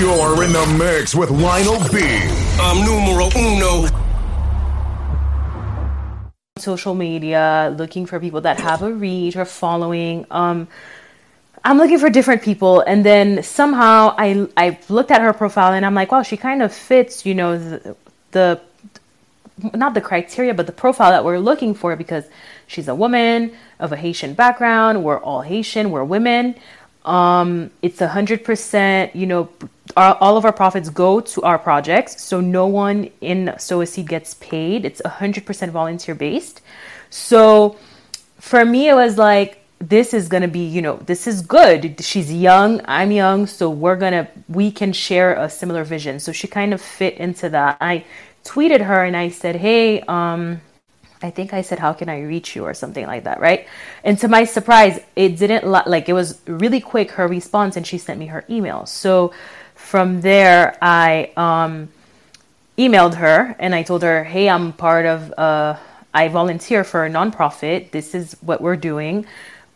You're in the mix with Lionel B. I'm numero uno. social media, looking for people that have a reach or following. Um, I'm looking for different people, and then somehow I I looked at her profile and I'm like, wow, she kind of fits, you know, the, the not the criteria, but the profile that we're looking for because she's a woman of a Haitian background. We're all Haitian. We're women. Um, it's a hundred percent. You know, our, all of our profits go to our projects, so no one in Sow a Seed gets paid. It's a hundred percent volunteer based. So for me, it was like this is gonna be, you know, this is good. She's young. I'm young, so we're gonna we can share a similar vision. So she kind of fit into that. I tweeted her and I said, hey, um I think I said, How can I reach you? or something like that, right? And to my surprise, it didn't like it was really quick her response and she sent me her email. So from there, I um, emailed her and I told her, Hey, I'm part of, uh, I volunteer for a nonprofit. This is what we're doing.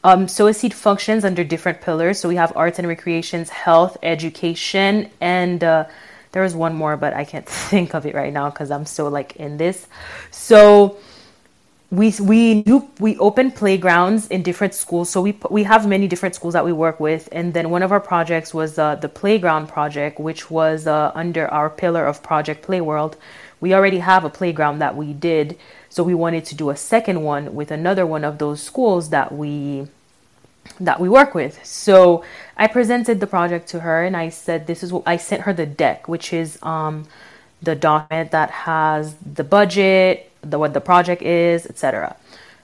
Um, a Seed functions under different pillars. So we have arts and recreations, health, education, and uh, there was one more, but I can't think of it right now because I'm so like in this. So we we do we open playgrounds in different schools. So we we have many different schools that we work with. And then one of our projects was uh, the playground project which was uh, under our pillar of project play world. We already have a playground that we did. So we wanted to do a second one with another one of those schools that we that we work with. So i presented the project to her and i said this is what i sent her the deck which is um the document that has the budget the, what the project is, etc.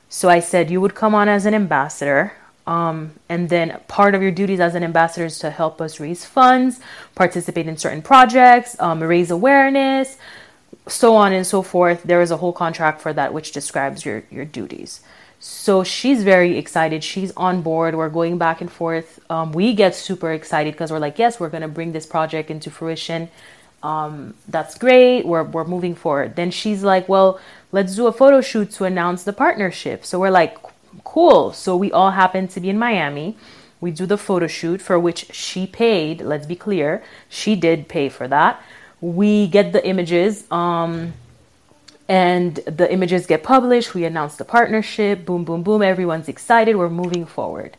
So I said you would come on as an ambassador. Um, and then part of your duties as an ambassador is to help us raise funds, participate in certain projects, um, raise awareness, so on and so forth. There is a whole contract for that which describes your, your duties. So she's very excited. She's on board. We're going back and forth. Um, we get super excited because we're like, yes, we're going to bring this project into fruition. Um, that's great. We're, we're moving forward. Then she's like, well, let's do a photo shoot to announce the partnership. So we're like, cool. So we all happen to be in Miami. We do the photo shoot for which she paid. Let's be clear, she did pay for that. We get the images, um, and the images get published. We announce the partnership. Boom, boom, boom. Everyone's excited. We're moving forward.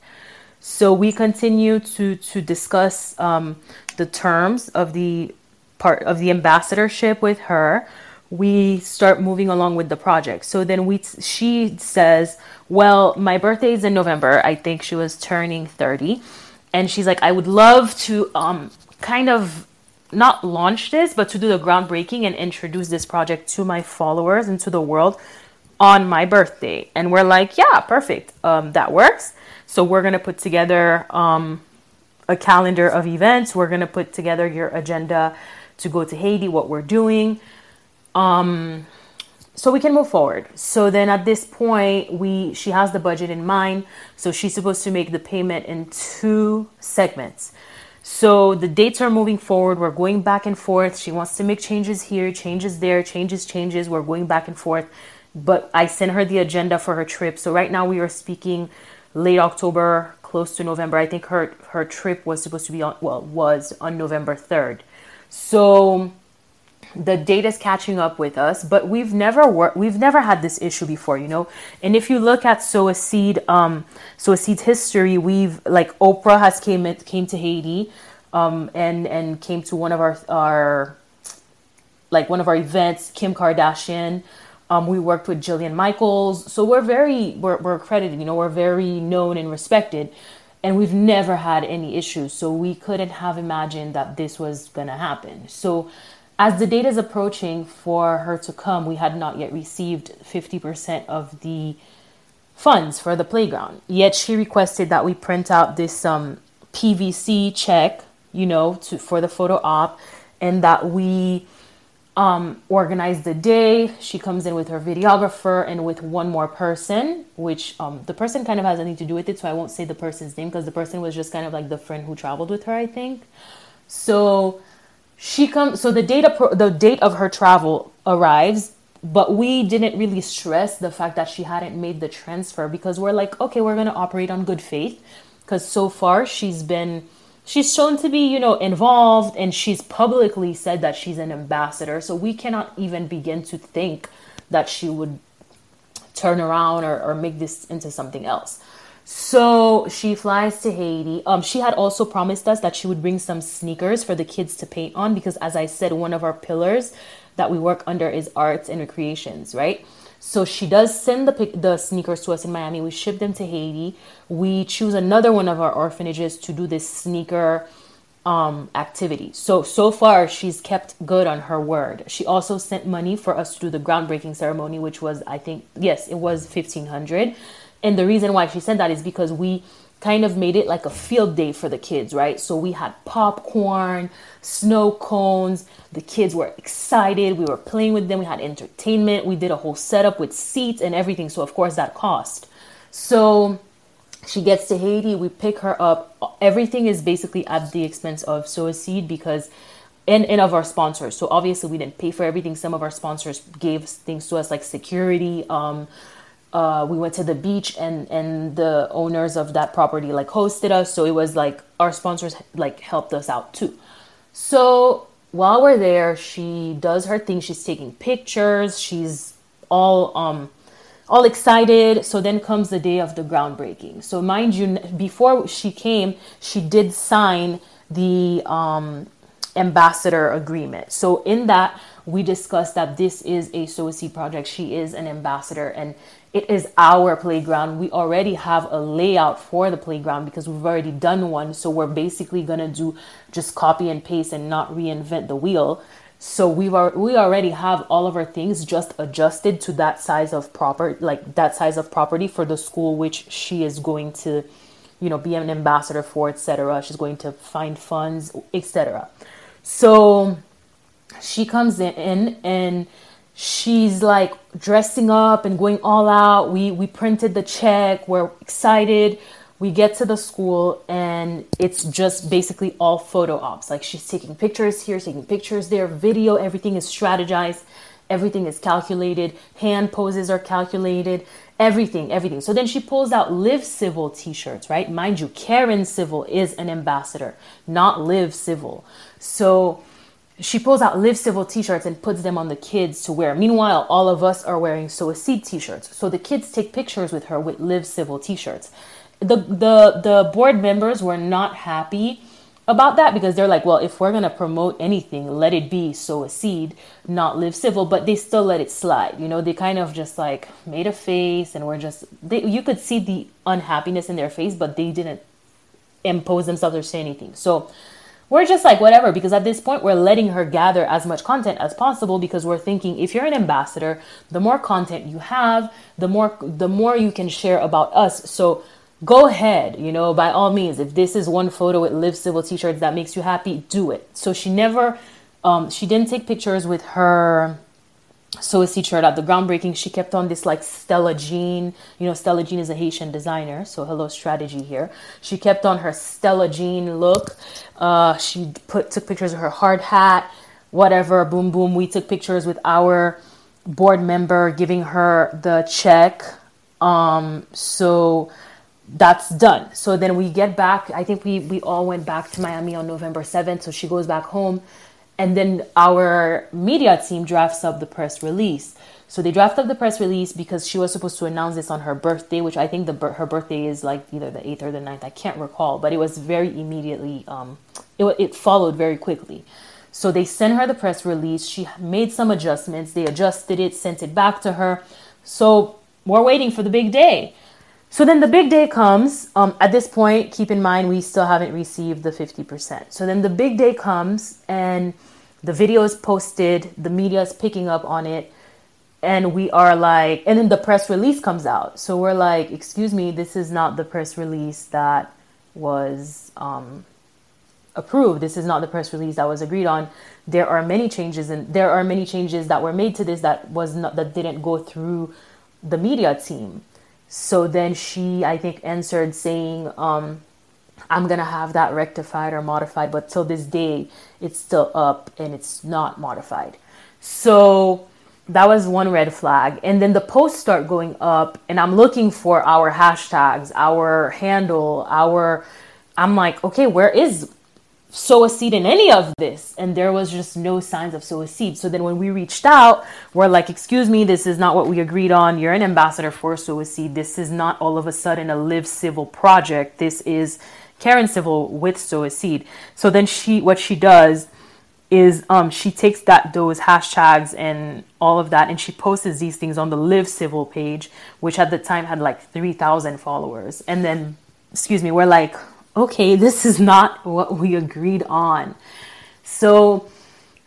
So we continue to to discuss um, the terms of the part of the ambassadorship with her we start moving along with the project. So then we she says, "Well, my birthday is in November. I think she was turning 30." And she's like, "I would love to um kind of not launch this, but to do the groundbreaking and introduce this project to my followers and to the world on my birthday." And we're like, "Yeah, perfect. Um that works." So we're going to put together um a calendar of events. We're going to put together your agenda to go to Haiti, what we're doing um, so we can move forward. So then at this point, we she has the budget in mind. So she's supposed to make the payment in two segments. So the dates are moving forward. We're going back and forth. She wants to make changes here, changes there, changes, changes. We're going back and forth. But I sent her the agenda for her trip. So right now we are speaking late October, close to November. I think her her trip was supposed to be on well was on November 3rd. So the data is catching up with us but we've never worked we've never had this issue before you know? And if you look at sow a seed um sow a seed's history we've like oprah has came came to haiti um and and came to one of our our like one of our events kim kardashian. Um, we worked with Jillian Michaels, so we're very we're, we're accredited. You know, we're very known and respected, and we've never had any issues. So we couldn't have imagined that this was gonna happen. So as the date is approaching for her to come, we had not yet received 50% of the funds for the playground. Yet she requested that we print out this um, PVC check, you know, to for the photo op, and that we um, organize the day. She comes in with her videographer and with one more person, which um, the person kind of has nothing to do with it, so I won't say the person's name because the person was just kind of like the friend who traveled with her, I think. So she comes so the date of the date of her travel arrives but we didn't really stress the fact that she hadn't made the transfer because we're like okay we're going to operate on good faith because so far she's been she's shown to be, you know, involved and she's publicly said that she's an ambassador. So we cannot even begin to think that she would turn around or, or make this into something else. So she flies to Haiti. Um, she had also promised us that she would bring some sneakers for the kids to paint on because, as I said, one of our pillars that we work under is arts and recreations, right? So she does send the the sneakers to us in Miami. We ship them to Haiti. We choose another one of our orphanages to do this sneaker um, activity. So so far she's kept good on her word. She also sent money for us to do the groundbreaking ceremony, which was I think yes, it was fifteen hundred. And the reason why she sent that is because we kind of made it like a field day for the kids, right? So we had popcorn, snow cones. The kids were excited. We were playing with them. We had entertainment. We did a whole setup with seats and everything. So, of course, that cost. So she gets to Haiti. We pick her up. Everything is basically at the expense of Sow Seed because. And, and of our sponsors. So obviously we didn't pay for everything. Some of our sponsors gave things to us like security, um, uh, we went to the beach and and the owners of that property like hosted us. So it was like our sponsors like helped us out too. So while we're there she does her thing. She's taking pictures. She's all um all excited. So then comes the day of the groundbreaking. So mind you before she came she did sign the um ambassador agreement. So in that we discussed that this is a Seed project. She is an ambassador. And it is our playground. We already have a layout for the playground because we've already done one. So we're basically gonna do just copy and paste and not reinvent the wheel. So we've we already have all of our things just adjusted to that size of proper like that size of property for the school which she is going to, you know, be an ambassador for, etc. She's going to find funds, etc. So she comes in and, and she's like dressing up and going all out. We we printed the check. We're excited. We get to the school and it's just basically all photo ops. Like she's taking pictures here, taking pictures there, video, everything is strategized, everything is calculated, hand poses are calculated, everything, everything. So then she pulls out Live Civil t-shirts, right? Mind you, Karen Civil is an ambassador, not Live Civil. So she pulls out Live Civil t-shirts and puts them on the kids to wear. Meanwhile, all of us are wearing Sow a Seed t-shirts. So the kids take pictures with her with Live Civil t-shirts. The the the board members were not happy about that because they're like, well, if we're gonna promote anything, let it be Sow a Seed, not Live Civil. But they still let it slide. You know, they kind of just like made a face and were just they, you could see the unhappiness in their face, but they didn't impose themselves or say anything. So we're just like whatever because at this point we're letting her gather as much content as possible because we're thinking if you're an ambassador the more content you have the more the more you can share about us. So go ahead you know by all means if this is one photo with live civil t-shirts that makes you happy do it. So she never um, she didn't take pictures with her Seed shirt at the groundbreaking, she kept on this like Stella Jean. You know, Stella Jean is a Haitian designer, so hello strategy here. She kept on her Stella Jean look. Uh, she put took pictures of her hard hat, whatever. Boom, boom. We took pictures with our board member giving her the check. Um, so that's done. So then we get back. I think we we all went back to Miami on November seventh. So she goes back home and then our media team drafts up the press release. So they draft up the press release because she was supposed to announce this on her birthday, which I think the her birthday is like either the 8th or the 9th. I can't recall, but it was very immediately, um, it, it followed very quickly. So they sent her the press release. She made some adjustments. They adjusted it, sent it back to her. So we're waiting for the big day. So then the big day comes. Um, at this point, keep in mind we still haven't received the 50%. So then the big day comes and the video is posted, the media is picking up on it, and we are like, and then the press release comes out. So we're like, excuse me, this is not the press release that was um, approved. This is not the press release that was agreed on. There are many changes, and there are many changes that were made to this that was not that didn't go through the media team. So then she, I think, answered saying, um, I'm gonna have that rectified or modified, but till this day, it's still up and it's not modified. So that was one red flag. And then the posts start going up, and I'm looking for our hashtags, our handle, our. I'm like, okay, where is sow a seed in any of this and there was just no signs of sow a seed so then when we reached out we're like excuse me this is not what we agreed on. You're an ambassador for sow a seed this is not all of a sudden a live civil project. This is karen civil with sow a seed so then she what she does is um, she takes that those hashtags and all of that and she posts these things on the live civil page which at the time had like 3000 followers. And then excuse me we're like okay, this is not what we agreed on. So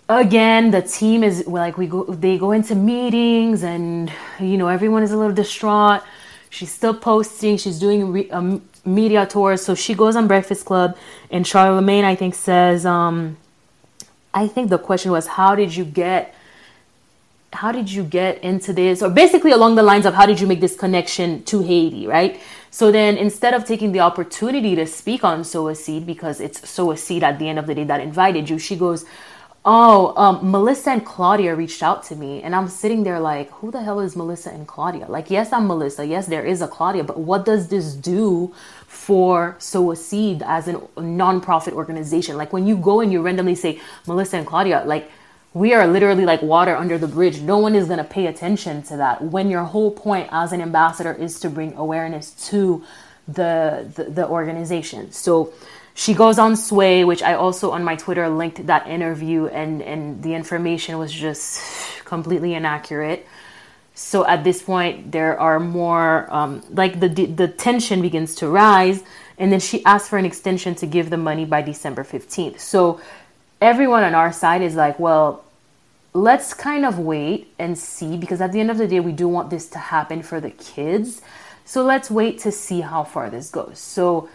again, the team is like we go they go into meetings and you know everyone is a little distraught. She's still posting, she's doing re- a media tour, so she goes on Breakfast Club and Charlemagne I think says um I think the question was how did you get how did you get into this or basically along the lines of how did you make this connection to Haiti, right? So then instead of taking the opportunity to speak on Sow a Seed, because it's Sow a Seed at the end of the day that invited you, she goes, Oh, um, Melissa and Claudia reached out to me. And I'm sitting there like, who the hell is Melissa and Claudia? Like, yes, I'm Melissa. Yes, there is a Claudia, but what does this do for Sow a Seed as a nonprofit organization? Like, when you go and you randomly say Melissa and Claudia, like, we are literally like water under the bridge. No one is going to pay attention to that when your whole point as an ambassador is to bring awareness to the, the, the organization. So she goes on Sway, which I also on my Twitter linked that interview, and and the information was just completely inaccurate. So at this point, there are more um, like the the tension begins to rise, and then she asked for an extension to give the money by December fifteenth. So everyone on our side is like, well, let's kind of wait and see because at the end of the day, we do want this to happen for the kids. So let's wait to see how far this goes. So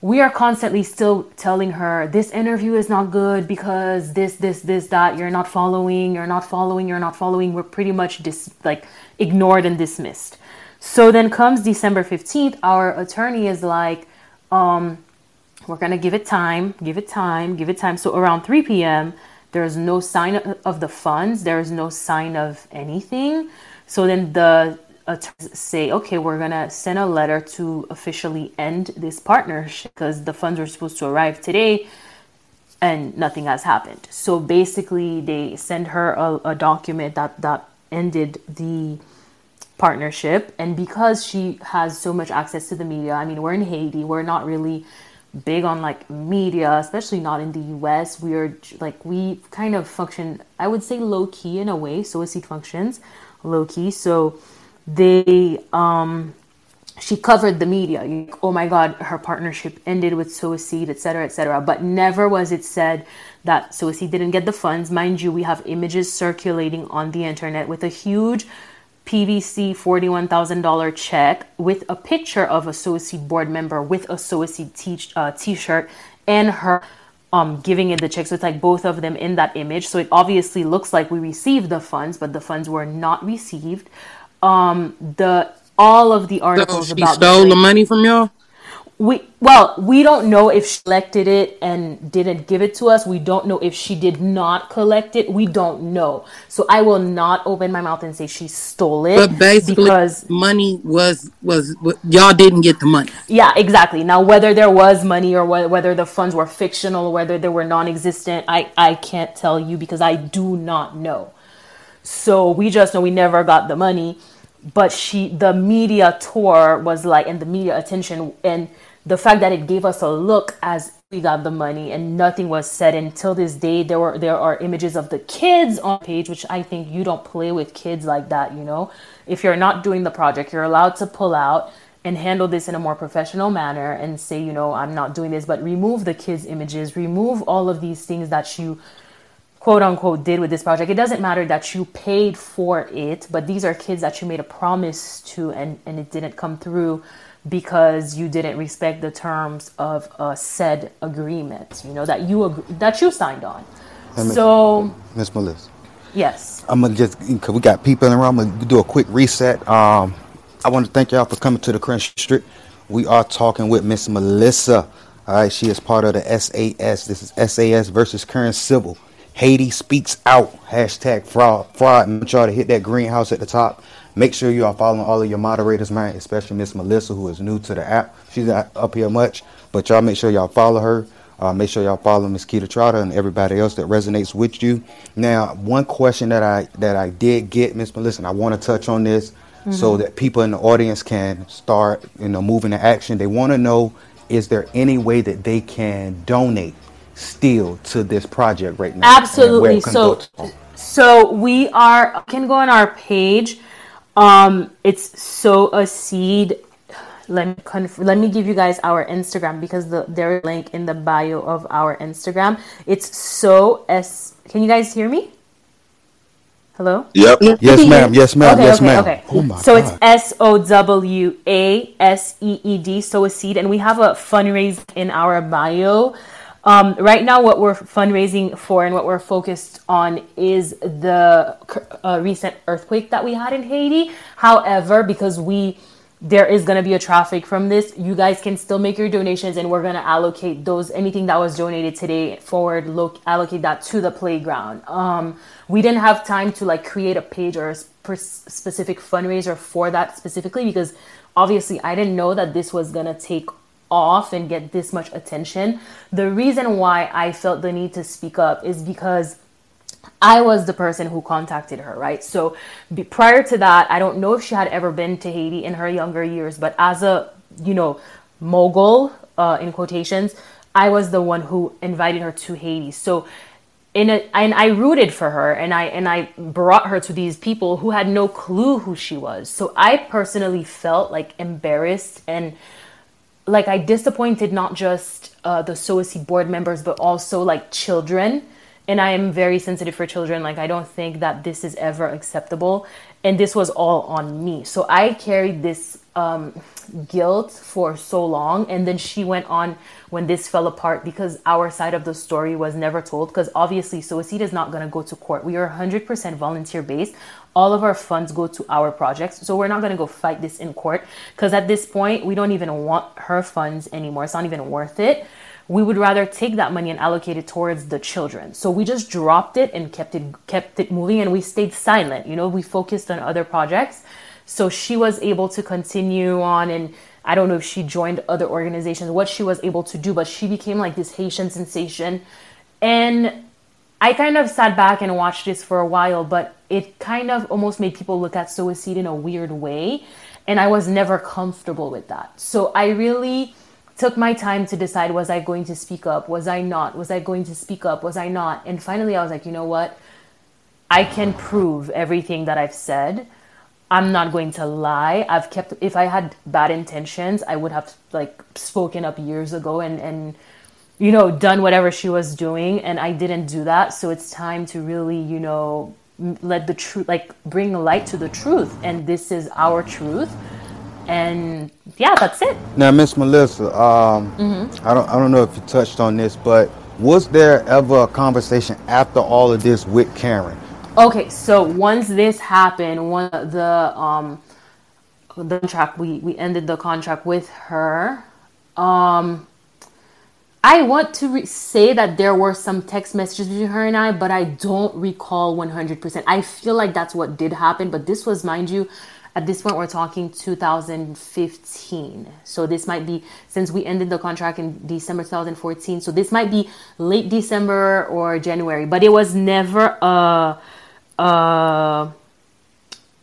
we are constantly still telling her this interview is not good because this, this, this, that. You're not following, you're not following, you're not following. We're pretty much dis- like ignored and dismissed. So then comes December 15th, our attorney is like, um, we're gonna give it time, give it time, give it time. So around 3 p.m., there's no sign of the funds, there's no sign of anything. So then the attorneys say, okay, we're gonna send a letter to officially end this partnership because the funds were supposed to arrive today and nothing has happened. So basically, they send her a, a document that that ended the partnership. And because she has so much access to the media, I mean, we're in Haiti, we're not really big on like media, especially not in the US. We are like we kind of function, I would say low key in a way. Seed functions low key. So they um she covered the media. Like, oh my God, her partnership ended with Seed, etc., etc. But never was it said that Seed didn't get the funds. Mind you, we have images circulating on the internet with a huge PVC $41,000 check with a picture of a Seed board member with a Sow a Seed t- uh, t-shirt and her um, giving it the check. So it's like both of them in that image. So it obviously looks like we received the funds, but the funds were not received. Um, the all of the articles so she about stole the money from y'all we well we don't know if she collected it and didn't give it to us. We don't know if she did not collect it. We don't know. So i will not open my mouth and say she stole it but basically because money was was y'all didn't get the money. Yeah exactly. Now whether there was money or whether the funds were fictional or whether they were non-existent i i can't tell you because i do not know. So we just know we never got the money but she the media tour was like and the media attention and the fact that it gave us a look as we got the money and nothing was said until this day there were there are images of the kids on page which i think you don't play with kids like that you know? If you're not doing the project you're allowed to pull out and handle this in a more professional manner and say you know i'm not doing this but remove the kids images remove all of these things that you quote unquote did with this project. It doesn't matter that you paid for it but these are kids that you made a promise to and and it didn't come through because you didn't respect the terms of a said agreement, you know, that you ag- that you signed on. so, Miss Melissa. Yes. I'm gonna just cause we got people in the room. I'm gonna do a quick reset. Um, I want to thank y'all for coming to the Crenshaw District. We are talking with Miss Melissa. All right, she is part of the SAS. This is SAS versus Karen Civil. Haiti speaks out. Hashtag fraud. Fraud. Make sure to hit that greenhouse at the top. Make sure you are following all of your moderators, man, especially Miss Melissa, who is new to the app. She's not up here much, but y'all make sure y'all follow her. Uh, make sure y'all follow Miss Keita Trotter and everybody else that resonates with you. Now, one question that I that I did get, Miss Melissa, and I want to touch on this so that people in the audience can start, you know, moving to action. They want to know: Is there any way that they can donate still to this project right now? Absolutely. So, so we are can go on our page. Um, it's sow a seed. Let me conf- let me give you guys our Instagram because the there is a link in the bio of our Instagram. It's so s. Can you guys hear me? Hello. Yep. Yes, ma'am. Yes, ma'am. Okay, yes, okay, ma'am. okay. Oh my so God. it's S O W A S E E D, sow a seed, and we have a fundraise in our bio. Um, right now, what we're fundraising for and what we're focused on is the uh, recent earthquake that we had in Haiti. However, because we there is going to be a traffic from this, you guys can still make your donations, and we're going to allocate those anything that was donated today forward. Look, allocate that to the playground. Um, we didn't have time to like create a page or a sp- specific fundraiser for that specifically because obviously I didn't know that this was gonna take off and get this much attention. The reason why I felt the need to speak up is because I was the person who contacted her, right? So be, prior to that, I don't know if she had ever been to Haiti in her younger years, but as a, you know, mogul, uh, in quotations, I was the one who invited her to Haiti. So in a, and I rooted for her and I and I brought her to these people who had no clue who she was. So I personally felt like embarrassed and like I disappointed not just uh, the Sow a Seed board members but also like children. And I am very sensitive for children. Like I don't think that this is ever acceptable. And this was all on me. So I carried this um, guilt for so long. And then she went on when this fell apart because our side of the story was never told. Because obviously, Sow a Seed is not going to go to court. We are 100% volunteer based. All of our funds go to our projects. So we're not going to go fight this in court. Because at this point, we don't even want her funds anymore. It's not even worth it. We would rather take that money and allocate it towards the children. So we just dropped it and kept it kept it moving and we stayed silent. You know, we focused on other projects. So she was able to continue on and I don't know if she joined other organizations, what she was able to do, but she became like this Haitian sensation. And I kind of sat back and watched this for a while, but it kind of almost made people look at Sow a Seed in a weird way. And I was never comfortable with that. So I really took my time to decide was I going to speak up? Was I not? Was I going to speak up? Was I not? And finally, I was like, you know what? I can prove everything that I've said. I'm not going to lie. I've kept if I had bad intentions, I would have like spoken up years ago and and you know done whatever she was doing and I didn't do that. So it's time to really, you know, let the truth like bring light to the truth and this is our truth. And yeah, that's it. Now, Miss Melissa, um, Mm-hmm. I don't I don't know if you touched on this, but was there ever a conversation after all of this with Karen? Okay, so once this happened, one the um the contract we we ended the contract with her. Um I want to re- say that there were some text messages between her and I, but I don't recall 100%. I feel like that's what did happen, but this was, mind you, at this point we're talking 2015. So this might be since we ended the contract in December 2014. So this might be late December or January, but it was never a uh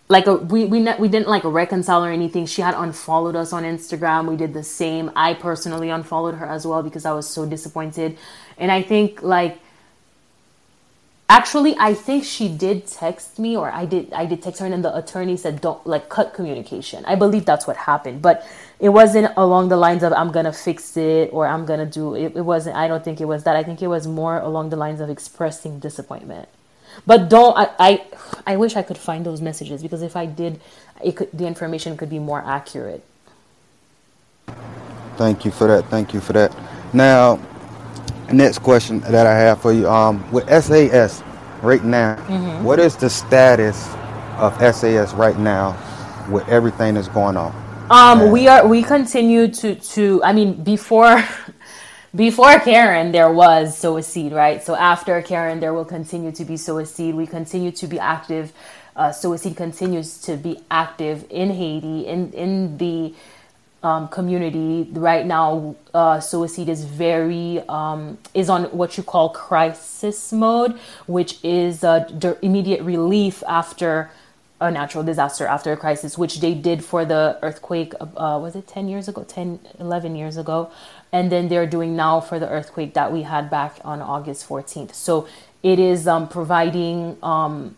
like a we we ne- we didn't like reconcile or anything. She had unfollowed us on Instagram. We did the same. I personally unfollowed her as well because I was so disappointed. And I think like actually I think she did text me or I did I did text her and then the attorney said don't like cut communication. I believe that's what happened. But it wasn't along the lines of I'm gonna fix it or I'm gonna do it, it wasn't I don't think it was that. I think it was more along the lines of expressing disappointment. But don't I, I I wish I could find those messages because if I did, it could the information could be more accurate. Thank you for that. Thank you for that. Now, next question that I have for you. Um, with SAS right now, Mm-hmm. what is the status of SAS right now with everything that's going on? Um, we are we continue to to I mean before before Karen there was sow a seed right so after Karen there will continue to be sow a seed we continue to be active uh, sow a seed continues to be active in Haiti in in the um, community. Right now uh, Sow a Seed is very um, is on what you call crisis mode which is uh, immediate relief after a natural disaster after a crisis which they did for the earthquake uh, was it 10 years ago? 10 11 years ago. And then they're doing now for the earthquake that we had back on august 14th so it is um, providing um,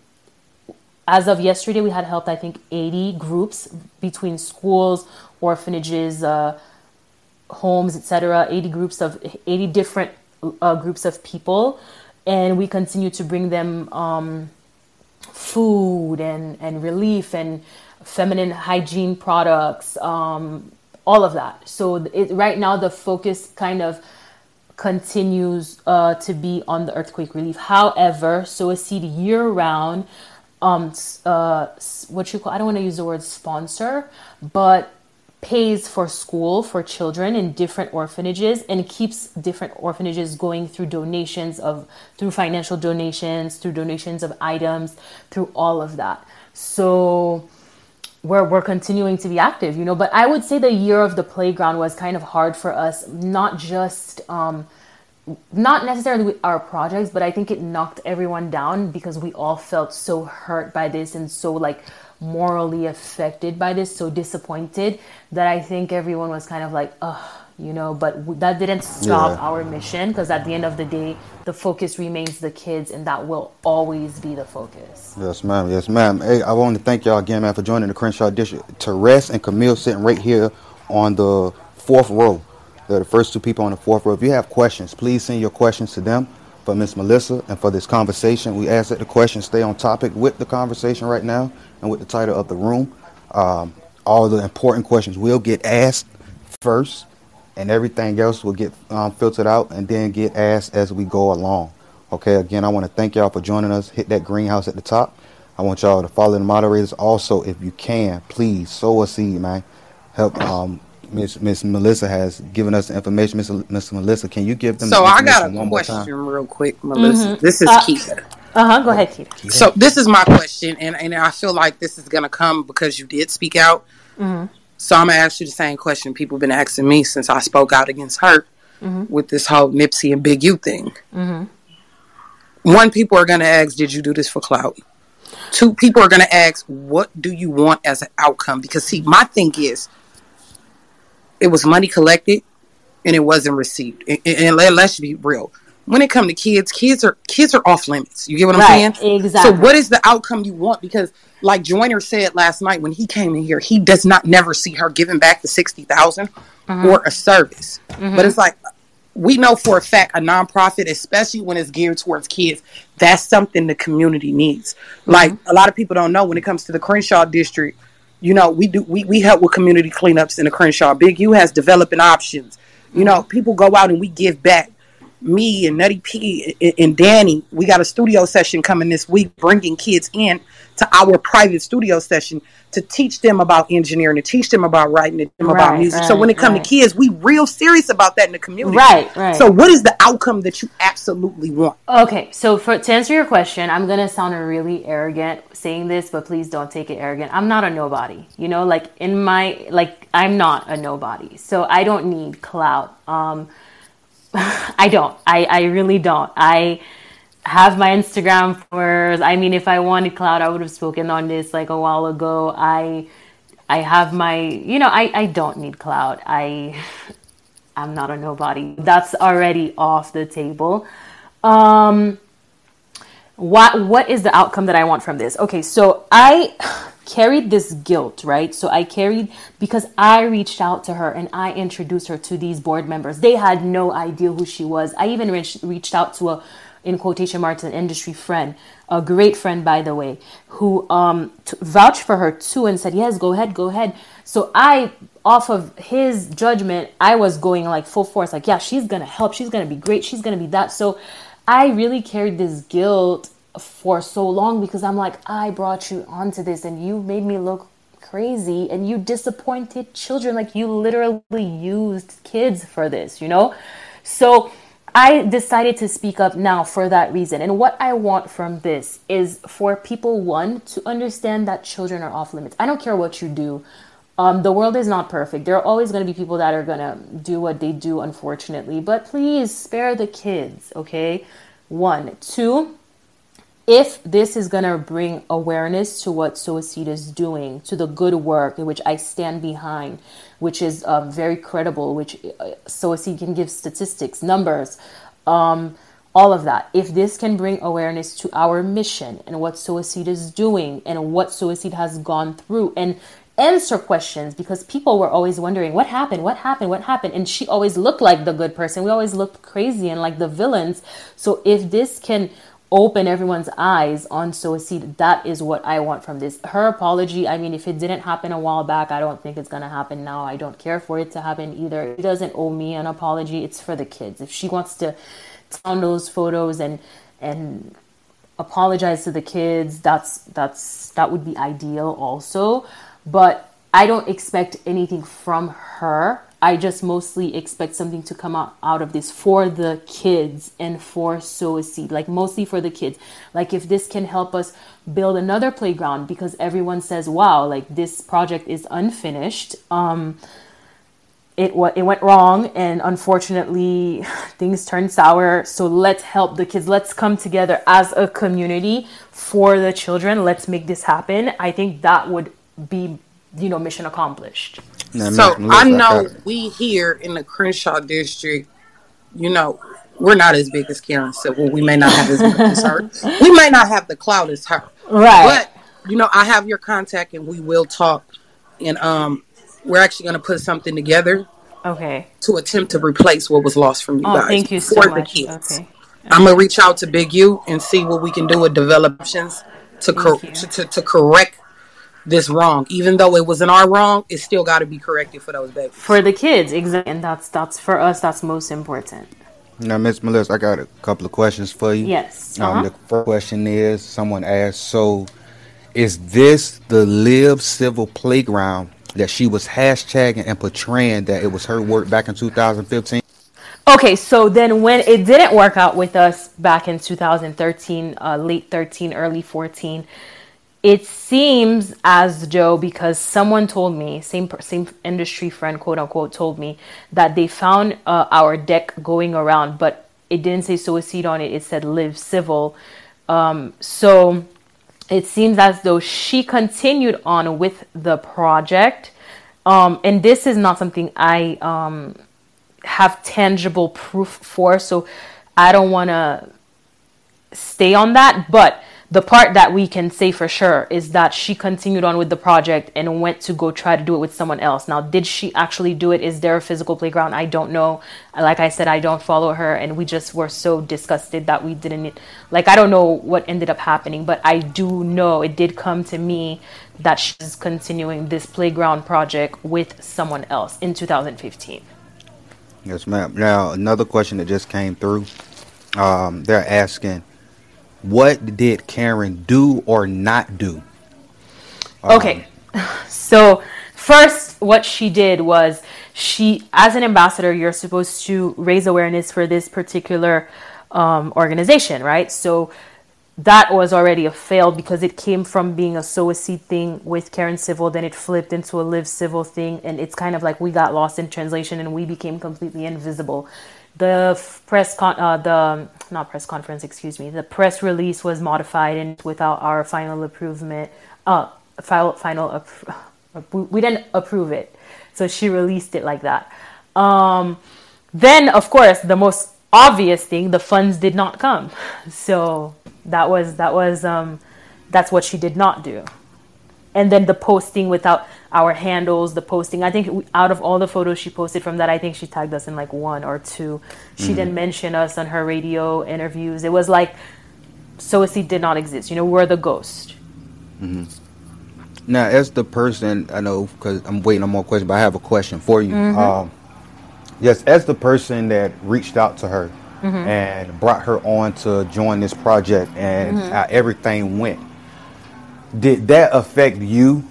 as of yesterday we had helped i think 80 groups between schools orphanages uh, homes etc 80 groups of 80 different uh, groups of people. And we continue to bring them um, food and, and relief and feminine hygiene products um, all of that. So it, right now the focus kind of continues uh, to be on the earthquake relief. However so a seed year round um uh what you call I don't want to use the word sponsor, but pays for school for children in different orphanages and keeps different orphanages going through donations of through financial donations, through donations of items, through all of that. So we're we're continuing to be active, you know. But I would say the year of the playground was kind of hard for us, not just um, not necessarily with our projects, but I think it knocked everyone down because we all felt so hurt by this and so like morally affected by this, so disappointed that I think everyone was kind of like, ugh, you know, but that didn't stop yeah. our mission because at the end of the day, the focus remains the kids and that will always be the focus. Yes, ma'am. Yes, ma'am. Hey, I want to thank y'all again, man, for joining the Crenshaw District. Teresa and Camille sitting right here on the fourth row. They're the first two people on the fourth row. If you have questions, please send your questions to them for Miss Melissa and for this conversation. We ask that the questions stay on topic with the conversation right now and with the title of the room. Um, all the important questions will get asked first, and everything else will get um, filtered out and then get asked as we go along. Okay, again, I want to thank y'all for joining us. Hit that greenhouse at the top. I want y'all to follow the moderators. Also, if you can, please sow a seed, man. Help um, Miss Miss Melissa has given us the information. Miss Miss Melissa, can you give them? So I got a question real quick, Melissa. Mm-hmm. This is uh, Keita. Uh huh. Go ahead, Keita. So this is my question, and and I feel like this is gonna come because you did speak out. Mm-hmm. So I'm gonna ask you the same question people have been asking me since I spoke out against her mm-hmm. with this whole Nipsey and Big U thing. Mm-hmm. One, people are gonna ask, "Did you do this for clout?" Two, people are gonna ask, "What do you want as an outcome?" Because see, my thing is it was money collected and it wasn't received. And, and let's be real. When it comes to kids, kids are kids are off limits. You get what I'm right, saying? Exactly. So what is the outcome you want? Because like Joyner said last night when he came in here, he does not never see her giving back the sixty thousand mm-hmm. or a service. Mm-hmm. But it's like we know for a fact a nonprofit, especially when it's geared towards kids, that's something the community needs. Mm-hmm. Like a lot of people don't know when it comes to the Crenshaw district, you know, we do we, we help with community cleanups in the Crenshaw. Big U has developing options. You know, people go out and we give back. Me and Nutty P and Danny, we got a studio session coming this week, bringing kids in to our private studio session to teach them about engineering, to teach them about writing, to teach them right, about music. Right, so when it comes right. to kids, we real serious about that in the community. Right, right. So what is the outcome that you absolutely want? Okay, so for to answer your question, I'm gonna sound really arrogant saying this, but please don't take it arrogant. I'm not a nobody. You know, like in my like I'm not a nobody. So I don't need clout. Um I don't. I, I really don't. I have my Instagram followers. I mean, if I wanted cloud, I would have spoken on this like a while ago. I I have my, you know, I, I don't need cloud. I I'm not a nobody. That's already off the table. Um what what is the outcome that I want from this? Okay, so I carried this guilt, right? So I carried because I reached out to her and I introduced her to these board members. They had no idea who she was. I even reached, reached out to a in quotation marks an industry friend, a great friend by the way, who um t- vouched for her too and said, "Yes, go ahead, go ahead." So I off of his judgment, I was going like full force like, "Yeah, she's going to help. She's going to be great. She's going to be that." So I really carried this guilt for so long because I'm like, I brought you onto this and you made me look crazy and you disappointed children. Like you literally used kids for this, you know? So I decided to speak up now for that reason. And what I want from this is for people, one, to understand that children are off limits. I don't care what you do. Um, the world is not perfect. There are always going to be people that are going to do what they do, unfortunately. But please spare the kids, okay? One. Two, if this is going to bring awareness to what Sow a Seed is doing, to the good work which I stand behind, which is um, very credible, which uh, can give statistics, numbers, um, all of that. If this can bring awareness to our mission and what Sow a Seed is doing and what Sow a Seed has gone through and answer questions because people were always wondering what happened, what happened, what happened. And she always looked like the good person. We always looked crazy and like the villains. So if this can open everyone's eyes on Sow a Seed, that is what I want from this. Her apology, I mean, if it didn't happen a while back, I don't think it's going to happen now. I don't care for it to happen either. It doesn't owe me an apology. It's for the kids. If she wants to on those photos and and apologize to the kids that's that's that would be ideal also but i don't expect anything from her. I just mostly expect something to come out, out of this for the kids and for Sow a Seed like mostly for the kids. Like if this can help us build another playground because everyone says wow like this project is unfinished um it it went wrong and unfortunately things turned sour. So let's help the kids. Let's come together as a community for the children. Let's make this happen. I think that would be you know mission accomplished so i know we here in the crenshaw district you know we're not as big as karen civil we may not have as much as her we may not have the cloud as her right but you know i have your contact and we will talk and um we're actually going to put something together. Okay. To attempt to replace what was lost from you oh, guys. Thank you so much. Okay. okay. I'm gonna reach out to Big U and see what we can do with developments to cor- to, to, to correct this wrong. Even though it wasn't our wrong, it still got to be corrected for those babies. For the kids, exactly, and that's that's for us. That's most important. Now, Miss Melissa, I got a couple of questions for you. Yes. Um, uh-huh. the first question is: Someone asked, "So, is this the Live Civil Playground that she was hashtagging and portraying that it was her work back in 2015? Okay, so then when it didn't work out with us back in 2013, uh, late 13, early 14, it seems as though because someone told me, same same industry friend, quote unquote, told me that they found uh, our deck going around, but it didn't say Sow a Seed on it. It said live civil. Um, so it seems as though she continued on with the project. Um, and this is not something I um, have tangible proof for, so I don't want to stay on that. But the part that we can say for sure is that she continued on with the project and went to go try to do it with someone else. Now, did she actually do it? Is there a physical playground? I don't know. Like I said, I don't follow her, and we just were so disgusted that we didn't. Like, I don't know what ended up happening, but I do know it did come to me that she's continuing this playground project with someone else in 2015. Yes, ma'am. Now, another question that just came through. Um, they're asking what did Karen do or not do? Um, okay. So, first, what she did was she, as an ambassador, you're supposed to raise awareness for this particular um, organization, right? So, that was already a fail because it came from being a Sow a Seed thing with Karen Civil, then it flipped into a live civil thing, and it's kind of like we got lost in translation and we became completely invisible the press con uh, the not press conference excuse me the press release was modified and without our final approval uh final final we didn't approve it. So she released it like that. Um then of course the most obvious thing the funds did not come. So that was that was um that's what she did not do and then the posting without our handles, the posting. I think out of all the photos she posted from that, I think she tagged us in like one or two. She mm-hmm. didn't mention us on her radio interviews. It was like Sow a Seed did not exist. You know, we're the ghost. Mm-hmm. Now, as the person, I know because I'm waiting on more questions, but I have a question for you. Mm-hmm. Um, yes, as the person that reached out to her mm-hmm. and brought her on to join this project and mm-hmm. how everything went, did that affect you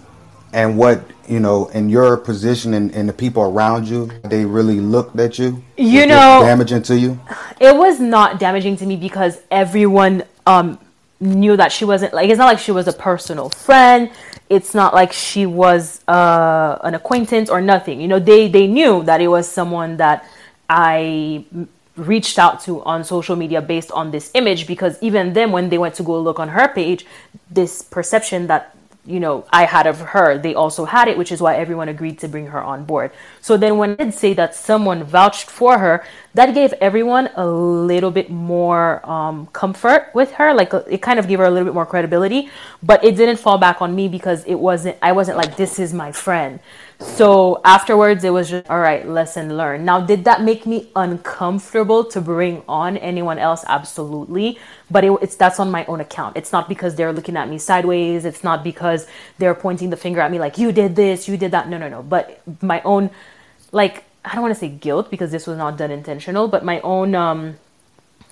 and what you know in your position and, and the people around you? They really looked at you? You know damaging to you? it was not damaging to me because everyone um knew that she wasn't like it's not like she was a personal friend. It's not like she was uh, an acquaintance or nothing. You know, they they knew that it was someone that I reached out to on social media based on this image because even then when they went to go look on her page this perception that you know i had of her they also had it which is why everyone agreed to bring her on board. So then when i did say that someone vouched for her that gave everyone a little bit more um, comfort with her like it kind of gave her a little bit more credibility but it didn't fall back on me because it wasn't i wasn't like this is my friend so afterwards, it was just all right, lesson learned. Now, did that make me uncomfortable to bring on anyone else? Absolutely, but it, it's that's on my own account. It's not because they're looking at me sideways. It's not because they're pointing the finger at me like you did this, you did that. No, no, no. But my own, like I don't want to say guilt because this was not done intentional, but my own um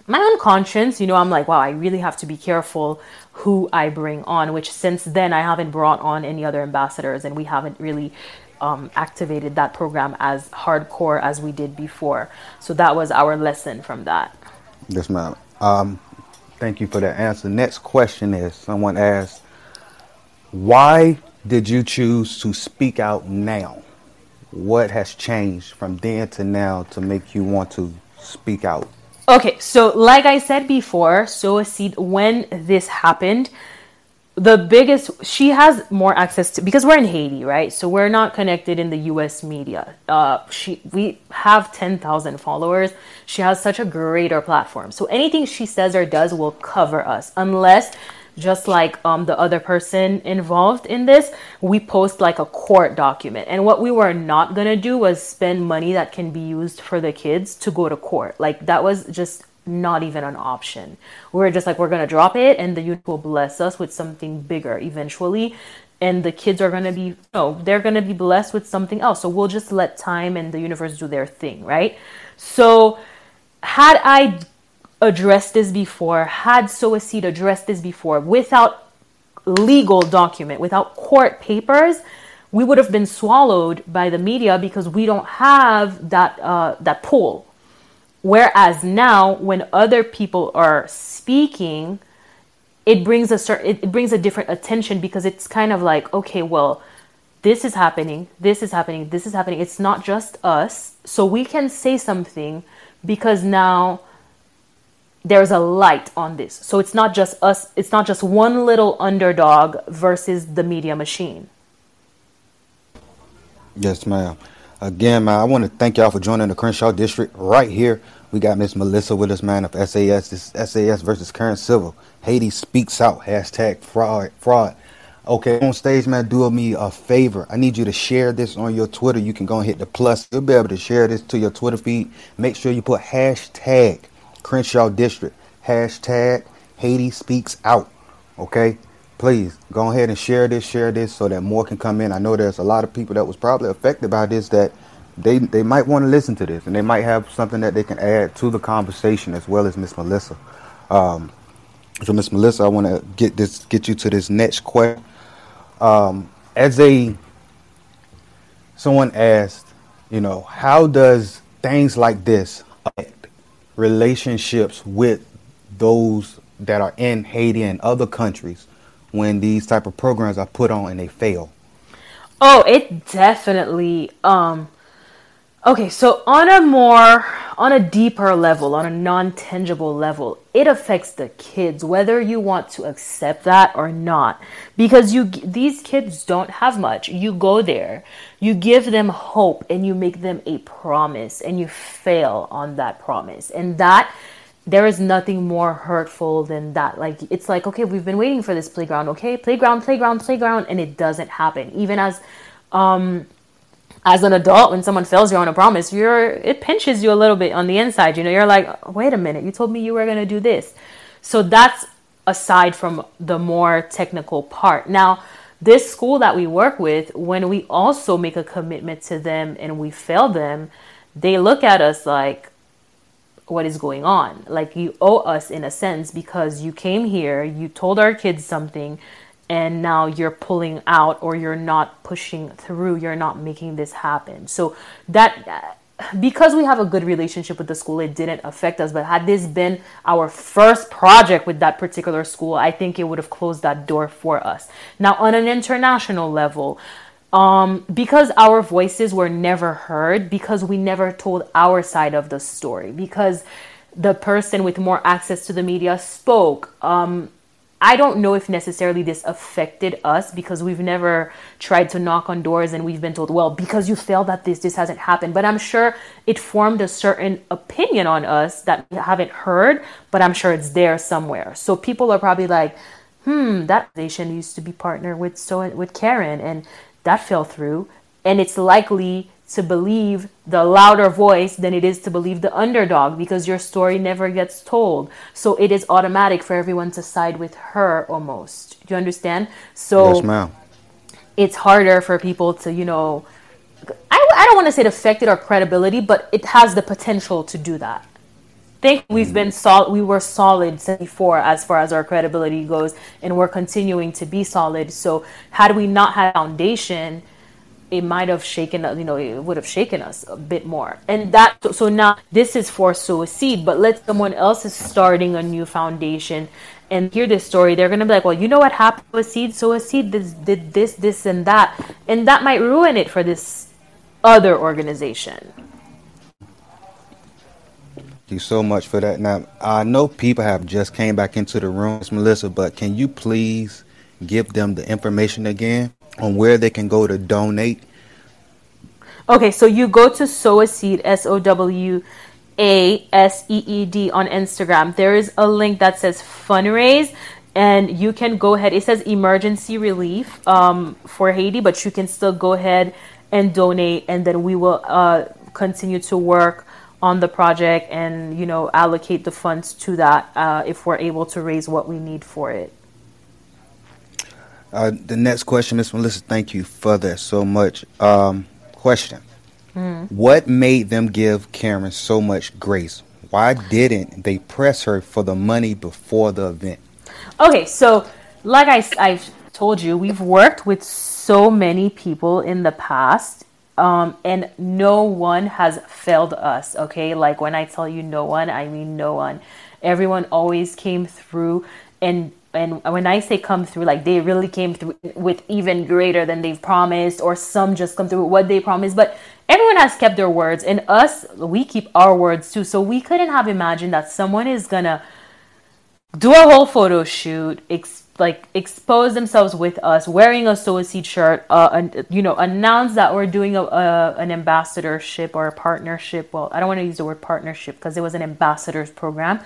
my own conscience, you know, I'm like, wow, I really have to be careful who I bring on, which since then I haven't brought on any other ambassadors and we haven't really um, activated that program as hardcore as we did before. So that was our lesson from that. Yes, ma'am. Um, thank you for that answer. Next question is someone asked, why did you choose to speak out now? What has changed from then to now to make you want to speak out? Okay, so like I said before, sow a seed when this happened the biggest she has more access to because we're in Haiti, right? So we're not connected in the US media. Uh she we have 10,000 followers. She has such a greater platform. So anything she says or does will cover us unless just like um the other person involved in this, we post like a court document. And what we were not to do was spend money that can be used for the kids to go to court. Like that was just not even an option. We're just like, we're going to drop it and the universe will bless us with something bigger eventually. And the kids are going to be, no, they're going to be blessed with something else. So we'll just let time and the universe do their thing, right? So had I addressed this before, had Sow a Seed addressed this before without legal document, without court papers, we would have been swallowed by the media because we don't have that uh, that pull Whereas now, when other people are speaking, it brings a certain it, brings a different attention because it's kind of like, okay, well, this is happening, this is happening, this is happening. It's not just us, so we can say something because now there's a light on this. So it's not just us, it's not just one little underdog versus the media machine. Yes, ma'am. Again, man, I want to thank y'all for joining the Crenshaw District right here. We got Miss Melissa with us, man, of SAS. This SAS versus Karen Civil. Haiti speaks out. Hashtag fraud. Fraud. Okay, on stage, man, do me a favor. I need you to share this on your Twitter. You can go and hit the plus. You'll be able to share this to your Twitter feed. Make sure you put hashtag Crenshaw District. Hashtag Haiti speaks out. Okay? Please go ahead and share this, share this so that more can come in. I know there's a lot of people that was probably affected by this that they they might want to listen to this and they might have something that they can add to the conversation as well as Miss Melissa. Um, so Miss Melissa, I want to get this get you to this next question. Um, as a someone asked, you know, how does things like this affect relationships with those that are in Haiti and other countries when these type of programs are put on and they fail? Oh, it definitely um okay, so on a more on a deeper level, on a non-tangible level, it affects the kids whether you want to accept that or not because you these kids don't have much. You go there, you give them hope and you make them a promise and you fail on that promise. And that there is nothing more hurtful than that. Like it's like, okay, we've been waiting for this playground, okay? Playground, playground, playground, and it doesn't happen. Even as um as an adult, when someone fails you on a promise, you're it pinches you a little bit on the inside. You know, you're like, wait a minute, you told me you were gonna do this. So that's aside from the more technical part. Now, this school that we work with, when we also make a commitment to them and we fail them, they look at us like, what is going on. Like you owe us in a sense because you came here, you told our kids something, and now you're pulling out or you're not pushing through, you're not making this happen. So that uh, because we have a good relationship with the school, it didn't affect us. But had this been our first project with that particular school, I think it would have closed that door for us. Now, on an international level, um, because our voices were never heard, because we never told our side of the story, because the person with more access to the media spoke. Um, I don't know if necessarily this affected us because we've never tried to knock on doors and we've been told, well, because you failed at this, this hasn't happened. But I'm sure it formed a certain opinion on us that we haven't heard, but I'm sure it's there somewhere. So people are probably like, hmm, that station used to be partnered with so with Karen and that fell through. And it's likely to believe the louder voice than it is to believe the underdog because your story never gets told. So it is automatic for everyone to side with her almost. Do you understand? So yes, ma'am. it's harder for people to, you know, I, I don't want to say it affected our credibility, but it has the potential to do that. I think we've mm. been solid. We were solid before, as far as our credibility goes, and we're continuing to be solid. So, had we not had foundation, it might have shaken you know it would have shaken us a bit more. And that so now this is for sow a seed, but let someone else is starting a new foundation and hear this story. They're gonna be like well you know what happened with seed? Sow a Seed this did this this and that. And that might ruin it for this other organization you so much for that. Now, I know people have just came back into the room, Miss Melissa, but can you please give them the information again on where they can go to donate? Okay, so you go to Sow a Seed, S O W A S E E D on Instagram. There is a link that says fundraise, and you can go ahead. It says emergency relief um, for Haiti, but you can still go ahead and donate, and then we will uh, continue to work on the project and you know allocate the funds to that uh, if we're able to raise what we need for it. Uh, the next question, Miss Melissa, thank you for that so much. Um, question Hmm. What made them give Karen so much grace? Why didn't they press her for the money before the event? Okay, so like I, I've told you, we've worked with so many people in the past, um, and no one has failed us. Okay, like when I tell you no one, I mean no one. Everyone always came through, and and when I say come through, like they really came through with even greater than they've promised, or some just come through with what they promised. But everyone has kept their words, and us, we keep our words too. So we couldn't have imagined that someone is gonna do a whole photo shoot, like expose themselves with us, wearing a Sow Seed shirt, uh, and, you know, announce that we're doing a, a an ambassadorship or a partnership. Well, I don't want to use the word partnership because it was an ambassadors program,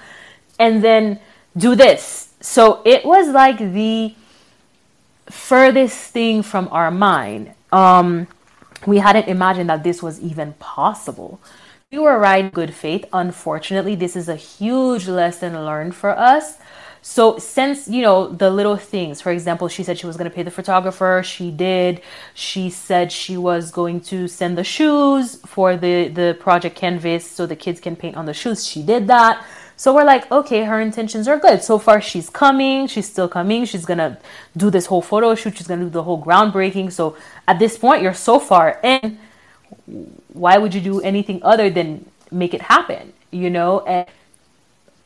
and then do this. So it was like the furthest thing from our mind. Um, we hadn't imagined that this was even possible. We were right good faith. Unfortunately, this is a huge lesson learned for us. So, since you know the little things, for example, she said she was going to pay the photographer. She did. She said she was going to send the shoes for the the project canvas so the kids can paint on the shoes. She did that. So we're like, okay, her intentions are good. So far, she's coming. She's still coming. She's gonna do this whole photo shoot. She's gonna do the whole groundbreaking. So at this point, you're so far in. Why would you do anything other than make it happen? You know, and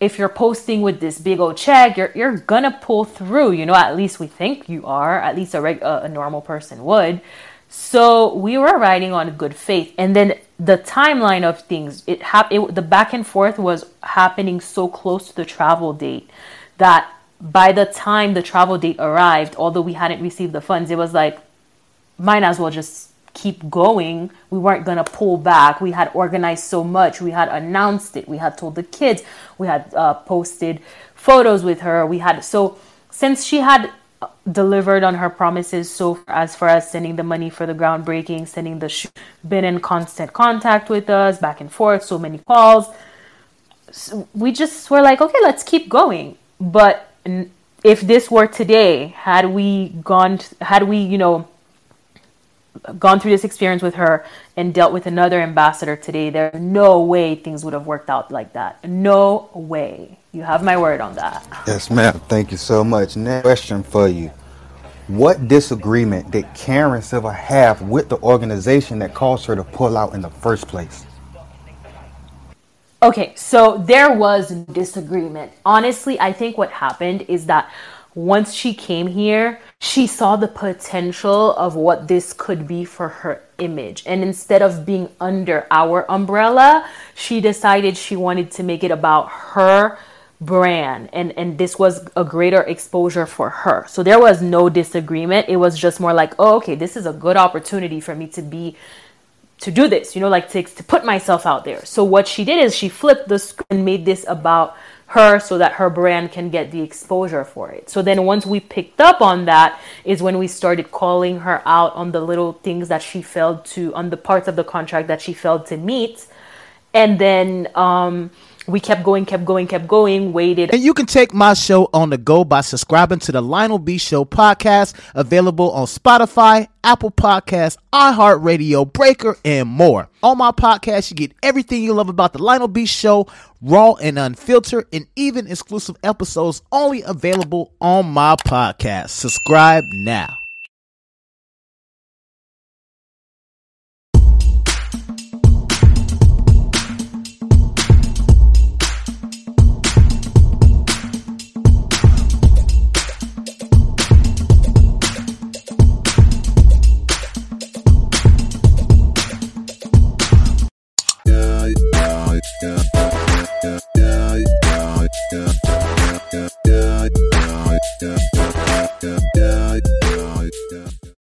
if you're posting with this big old check, you're you're gonna pull through. You know, at least we think you are. At least a reg- a, a normal person would. So we were riding on good faith, and then the timeline of things it, hap- it the back and forth was happening so close to the travel date that by the time the travel date arrived, although we hadn't received the funds, it was like might as well just keep going. We weren't going to pull back. We had organized so much. We had announced it. We had told the kids. We had uh, posted photos with her. We had, so since she had delivered on her promises so as far as sending the money for the groundbreaking, sending the sh- been in constant contact with us, back and forth, so many calls. So we just were like, okay, let's keep going. But if this were today, had we gone, had we, you know, gone through this experience with her and dealt with another ambassador today, there's no way things would have worked out like that. No way. You have my word on that. Yes, ma'am. Thank you so much. Next question for you. What disagreement did Karen Civil have with the organization that caused her to pull out in the first place? Okay, so there was disagreement. Honestly, I think what happened is that once she came here, she saw the potential of what this could be for her image. And instead of being under our umbrella, she decided she wanted to make it about her brand and and this was a greater exposure for her. So there was no disagreement. It was just more like, "Oh, okay, this is a good opportunity for me to be to do this, you know, like to, to put myself out there. So what she did is she flipped the script and made this about her so that her brand can get the exposure for it. So then once we picked up on that is when we started calling her out on the little things that she failed to on the parts of the contract that she failed to meet. And then um we kept going, kept going, kept going, waited. And you can take my show on the go by subscribing to the Lionel B Show podcast, available on Spotify, Apple Podcasts, iHeartRadio, Breaker, and more. On my podcast, you get everything you love about the Lionel B Show, raw and unfiltered, and even exclusive episodes only available on my podcast. Subscribe now.